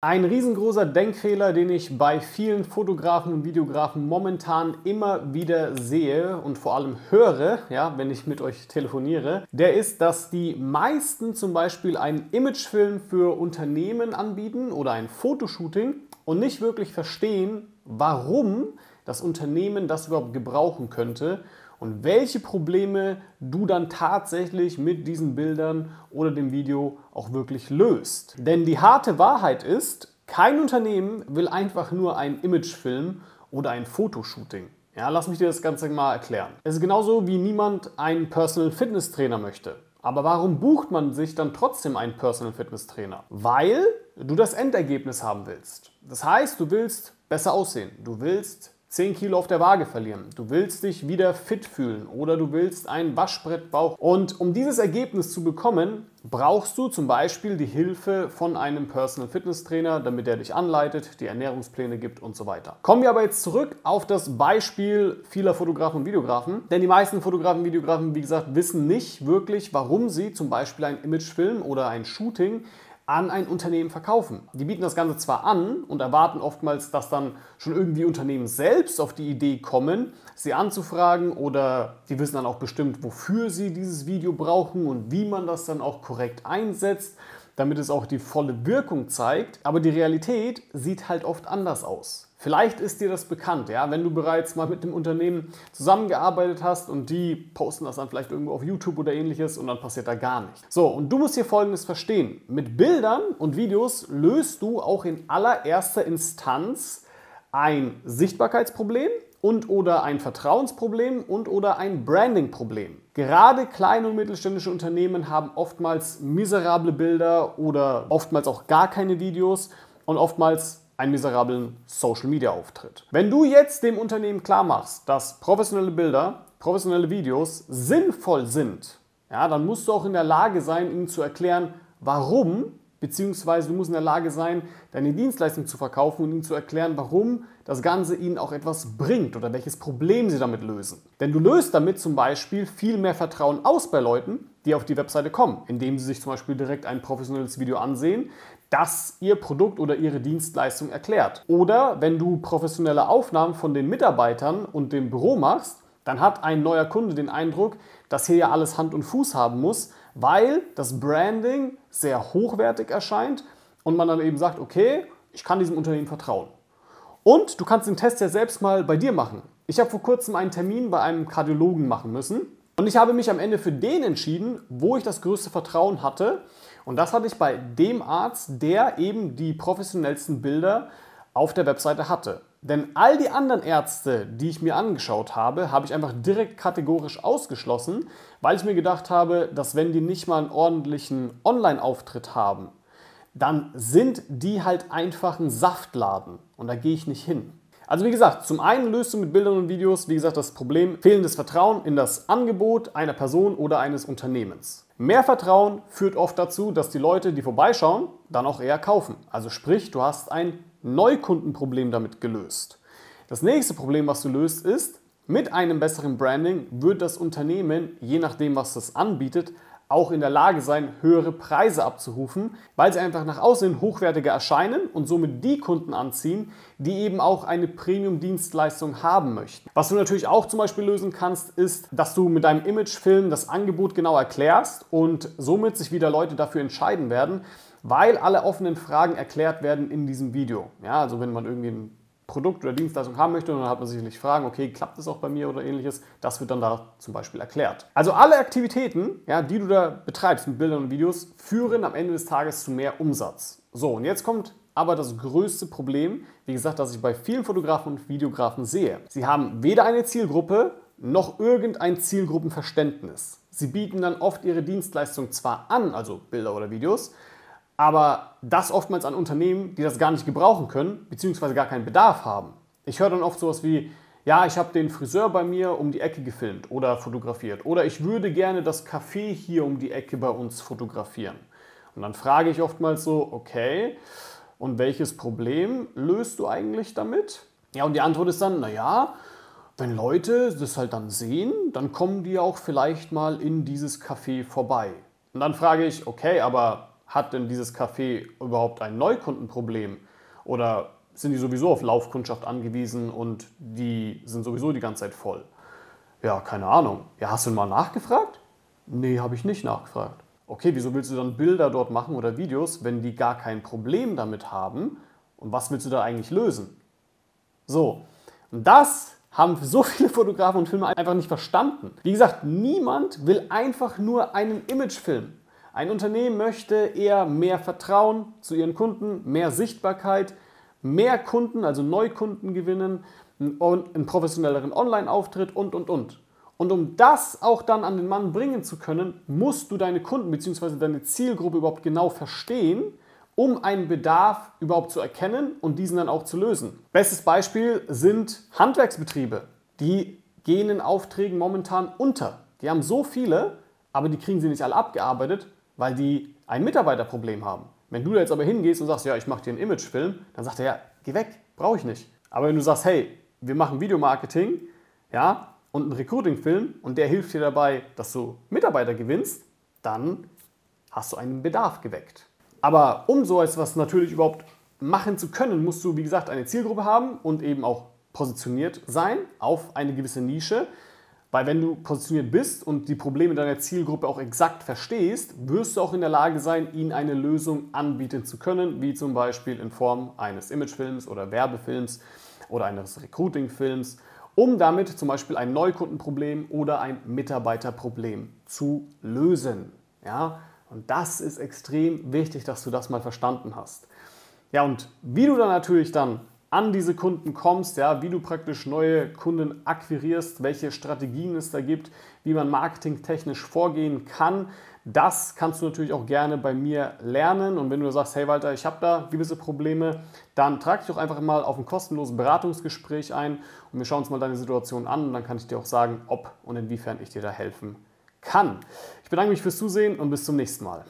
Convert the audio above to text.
Ein riesengroßer Denkfehler, den ich bei vielen Fotografen und Videografen momentan immer wieder sehe und vor allem höre, ja, wenn ich mit euch telefoniere, der ist, dass die meisten zum Beispiel einen Imagefilm für Unternehmen anbieten oder ein Fotoshooting und nicht wirklich verstehen, warum das Unternehmen das überhaupt gebrauchen könnte und welche Probleme du dann tatsächlich mit diesen Bildern oder dem Video auch wirklich löst. Denn die harte Wahrheit ist, kein Unternehmen will einfach nur einen Imagefilm oder ein Fotoshooting. Ja, lass mich dir das Ganze mal erklären. Es ist genauso wie niemand einen Personal Fitness Trainer möchte. Aber warum bucht man sich dann trotzdem einen Personal Fitness Trainer? Weil du das Endergebnis haben willst. Das heißt, du willst besser aussehen. Du willst 10 Kilo auf der Waage verlieren. Du willst dich wieder fit fühlen oder du willst einen Waschbrettbauch. Und um dieses Ergebnis zu bekommen, brauchst du zum Beispiel die Hilfe von einem Personal Fitness Trainer, damit er dich anleitet, die Ernährungspläne gibt und so weiter. Kommen wir aber jetzt zurück auf das Beispiel vieler Fotografen und Videografen. Denn die meisten Fotografen und Videografen, wie gesagt, wissen nicht wirklich, warum sie zum Beispiel einen Imagefilm oder ein Shooting an ein Unternehmen verkaufen. Die bieten das Ganze zwar an und erwarten oftmals, dass dann schon irgendwie Unternehmen selbst auf die Idee kommen, sie anzufragen oder die wissen dann auch bestimmt, wofür sie dieses Video brauchen und wie man das dann auch korrekt einsetzt, damit es auch die volle Wirkung zeigt. Aber die Realität sieht halt oft anders aus. Vielleicht ist dir das bekannt, ja, wenn du bereits mal mit dem Unternehmen zusammengearbeitet hast und die posten das dann vielleicht irgendwo auf YouTube oder ähnliches und dann passiert da gar nichts. So, und du musst hier folgendes verstehen. Mit Bildern und Videos löst du auch in allererster Instanz ein Sichtbarkeitsproblem und oder ein Vertrauensproblem und oder ein Brandingproblem. Gerade kleine und mittelständische Unternehmen haben oftmals miserable Bilder oder oftmals auch gar keine Videos und oftmals einen miserablen Social-Media-Auftritt. Wenn du jetzt dem Unternehmen klar machst, dass professionelle Bilder, professionelle Videos sinnvoll sind, ja, dann musst du auch in der Lage sein, ihnen zu erklären, warum beziehungsweise du musst in der Lage sein, deine Dienstleistung zu verkaufen und ihnen zu erklären, warum das Ganze ihnen auch etwas bringt oder welches Problem sie damit lösen. Denn du löst damit zum Beispiel viel mehr Vertrauen aus bei Leuten, die auf die Webseite kommen, indem sie sich zum Beispiel direkt ein professionelles Video ansehen, das ihr Produkt oder ihre Dienstleistung erklärt. Oder wenn du professionelle Aufnahmen von den Mitarbeitern und dem Büro machst, dann hat ein neuer Kunde den Eindruck, dass hier ja alles Hand und Fuß haben muss, weil das Branding sehr hochwertig erscheint und man dann eben sagt, okay, ich kann diesem Unternehmen vertrauen. Und du kannst den Test ja selbst mal bei dir machen. Ich habe vor kurzem einen Termin bei einem Kardiologen machen müssen und ich habe mich am Ende für den entschieden, wo ich das größte Vertrauen hatte. Und das hatte ich bei dem Arzt, der eben die professionellsten Bilder auf der Webseite hatte. Denn all die anderen Ärzte, die ich mir angeschaut habe, habe ich einfach direkt kategorisch ausgeschlossen, weil ich mir gedacht habe, dass wenn die nicht mal einen ordentlichen Online-Auftritt haben, dann sind die halt einfach ein Saftladen und da gehe ich nicht hin. Also wie gesagt, zum einen löst du mit Bildern und Videos, wie gesagt, das Problem fehlendes Vertrauen in das Angebot einer Person oder eines Unternehmens. Mehr Vertrauen führt oft dazu, dass die Leute, die vorbeischauen, dann auch eher kaufen. Also sprich, du hast ein Neukundenproblem damit gelöst. Das nächste Problem, was du löst, ist, mit einem besseren Branding wird das Unternehmen, je nachdem, was es anbietet, auch in der Lage sein, höhere Preise abzurufen, weil sie einfach nach außen hochwertiger erscheinen und somit die Kunden anziehen, die eben auch eine Premium-Dienstleistung haben möchten. Was du natürlich auch zum Beispiel lösen kannst, ist, dass du mit deinem Imagefilm das Angebot genau erklärst und somit sich wieder Leute dafür entscheiden werden, weil alle offenen Fragen erklärt werden in diesem Video. Ja, also wenn man irgendwie ein Produkt oder Dienstleistung haben möchte dann hat man sicherlich Fragen, okay, klappt das auch bei mir oder ähnliches, das wird dann da zum Beispiel erklärt. Also alle Aktivitäten, ja, die du da betreibst mit Bildern und Videos, führen am Ende des Tages zu mehr Umsatz. So, und jetzt kommt aber das größte Problem, wie gesagt, das ich bei vielen Fotografen und Videografen sehe. Sie haben weder eine Zielgruppe noch irgendein Zielgruppenverständnis. Sie bieten dann oft ihre Dienstleistung zwar an, also Bilder oder Videos, aber das oftmals an Unternehmen, die das gar nicht gebrauchen können, beziehungsweise gar keinen Bedarf haben. Ich höre dann oft sowas wie, ja, ich habe den Friseur bei mir um die Ecke gefilmt oder fotografiert oder ich würde gerne das Café hier um die Ecke bei uns fotografieren. Und dann frage ich oftmals so, okay, und welches Problem löst du eigentlich damit? Ja, und die Antwort ist dann, naja, wenn Leute das halt dann sehen, dann kommen die auch vielleicht mal in dieses Café vorbei. Und dann frage ich, okay, aber hat denn dieses Café überhaupt ein Neukundenproblem? Oder sind die sowieso auf Laufkundschaft angewiesen und die sind sowieso die ganze Zeit voll? Ja, keine Ahnung. Ja, hast du mal nachgefragt? Nee, habe ich nicht nachgefragt. Okay, wieso willst du dann Bilder dort machen oder Videos, wenn die gar kein Problem damit haben? Und was willst du da eigentlich lösen? So, und das haben so viele Fotografen und Filmer einfach nicht verstanden. Wie gesagt, niemand will einfach nur einen Imagefilm. Ein Unternehmen möchte eher mehr Vertrauen zu ihren Kunden, mehr Sichtbarkeit, mehr Kunden, also Neukunden gewinnen, einen professionelleren Online-Auftritt und, und, und. Und um das auch dann an den Mann bringen zu können, musst du deine Kunden bzw. deine Zielgruppe überhaupt genau verstehen, um einen Bedarf überhaupt zu erkennen und diesen dann auch zu lösen. Bestes Beispiel sind Handwerksbetriebe. Die gehen in Aufträgen momentan unter. Die haben so viele, aber die kriegen sie nicht alle abgearbeitet, weil die ein Mitarbeiterproblem haben. Wenn du da jetzt aber hingehst und sagst, ja, ich mache dir einen Imagefilm, dann sagt er, ja, geh weg, brauche ich nicht. Aber wenn du sagst, hey, wir machen Videomarketing, ja, und einen Recruiting-Film und der hilft dir dabei, dass du Mitarbeiter gewinnst, dann hast du einen Bedarf geweckt. Aber um so etwas natürlich überhaupt machen zu können, musst du, wie gesagt, eine Zielgruppe haben und eben auch positioniert sein auf eine gewisse Nische. Weil wenn du positioniert bist und die Probleme deiner Zielgruppe auch exakt verstehst, wirst du auch in der Lage sein, ihnen eine Lösung anbieten zu können, wie zum Beispiel in Form eines Imagefilms oder Werbefilms oder eines Recruitingfilms, um damit zum Beispiel ein Neukundenproblem oder ein Mitarbeiterproblem zu lösen. Ja? Und das ist extrem wichtig, dass du das mal verstanden hast. Ja, und wie du dann natürlich dann an diese Kunden kommst, ja, wie du praktisch neue Kunden akquirierst, welche Strategien es da gibt, wie man marketingtechnisch vorgehen kann, das kannst du natürlich auch gerne bei mir lernen. Und wenn du sagst, hey Walter, ich habe da gewisse Probleme, dann trag dich doch einfach mal auf ein kostenloses Beratungsgespräch ein und wir schauen uns mal deine Situation an und dann kann ich dir auch sagen, ob und inwiefern ich dir da helfen kann. Ich bedanke mich fürs Zusehen und bis zum nächsten Mal.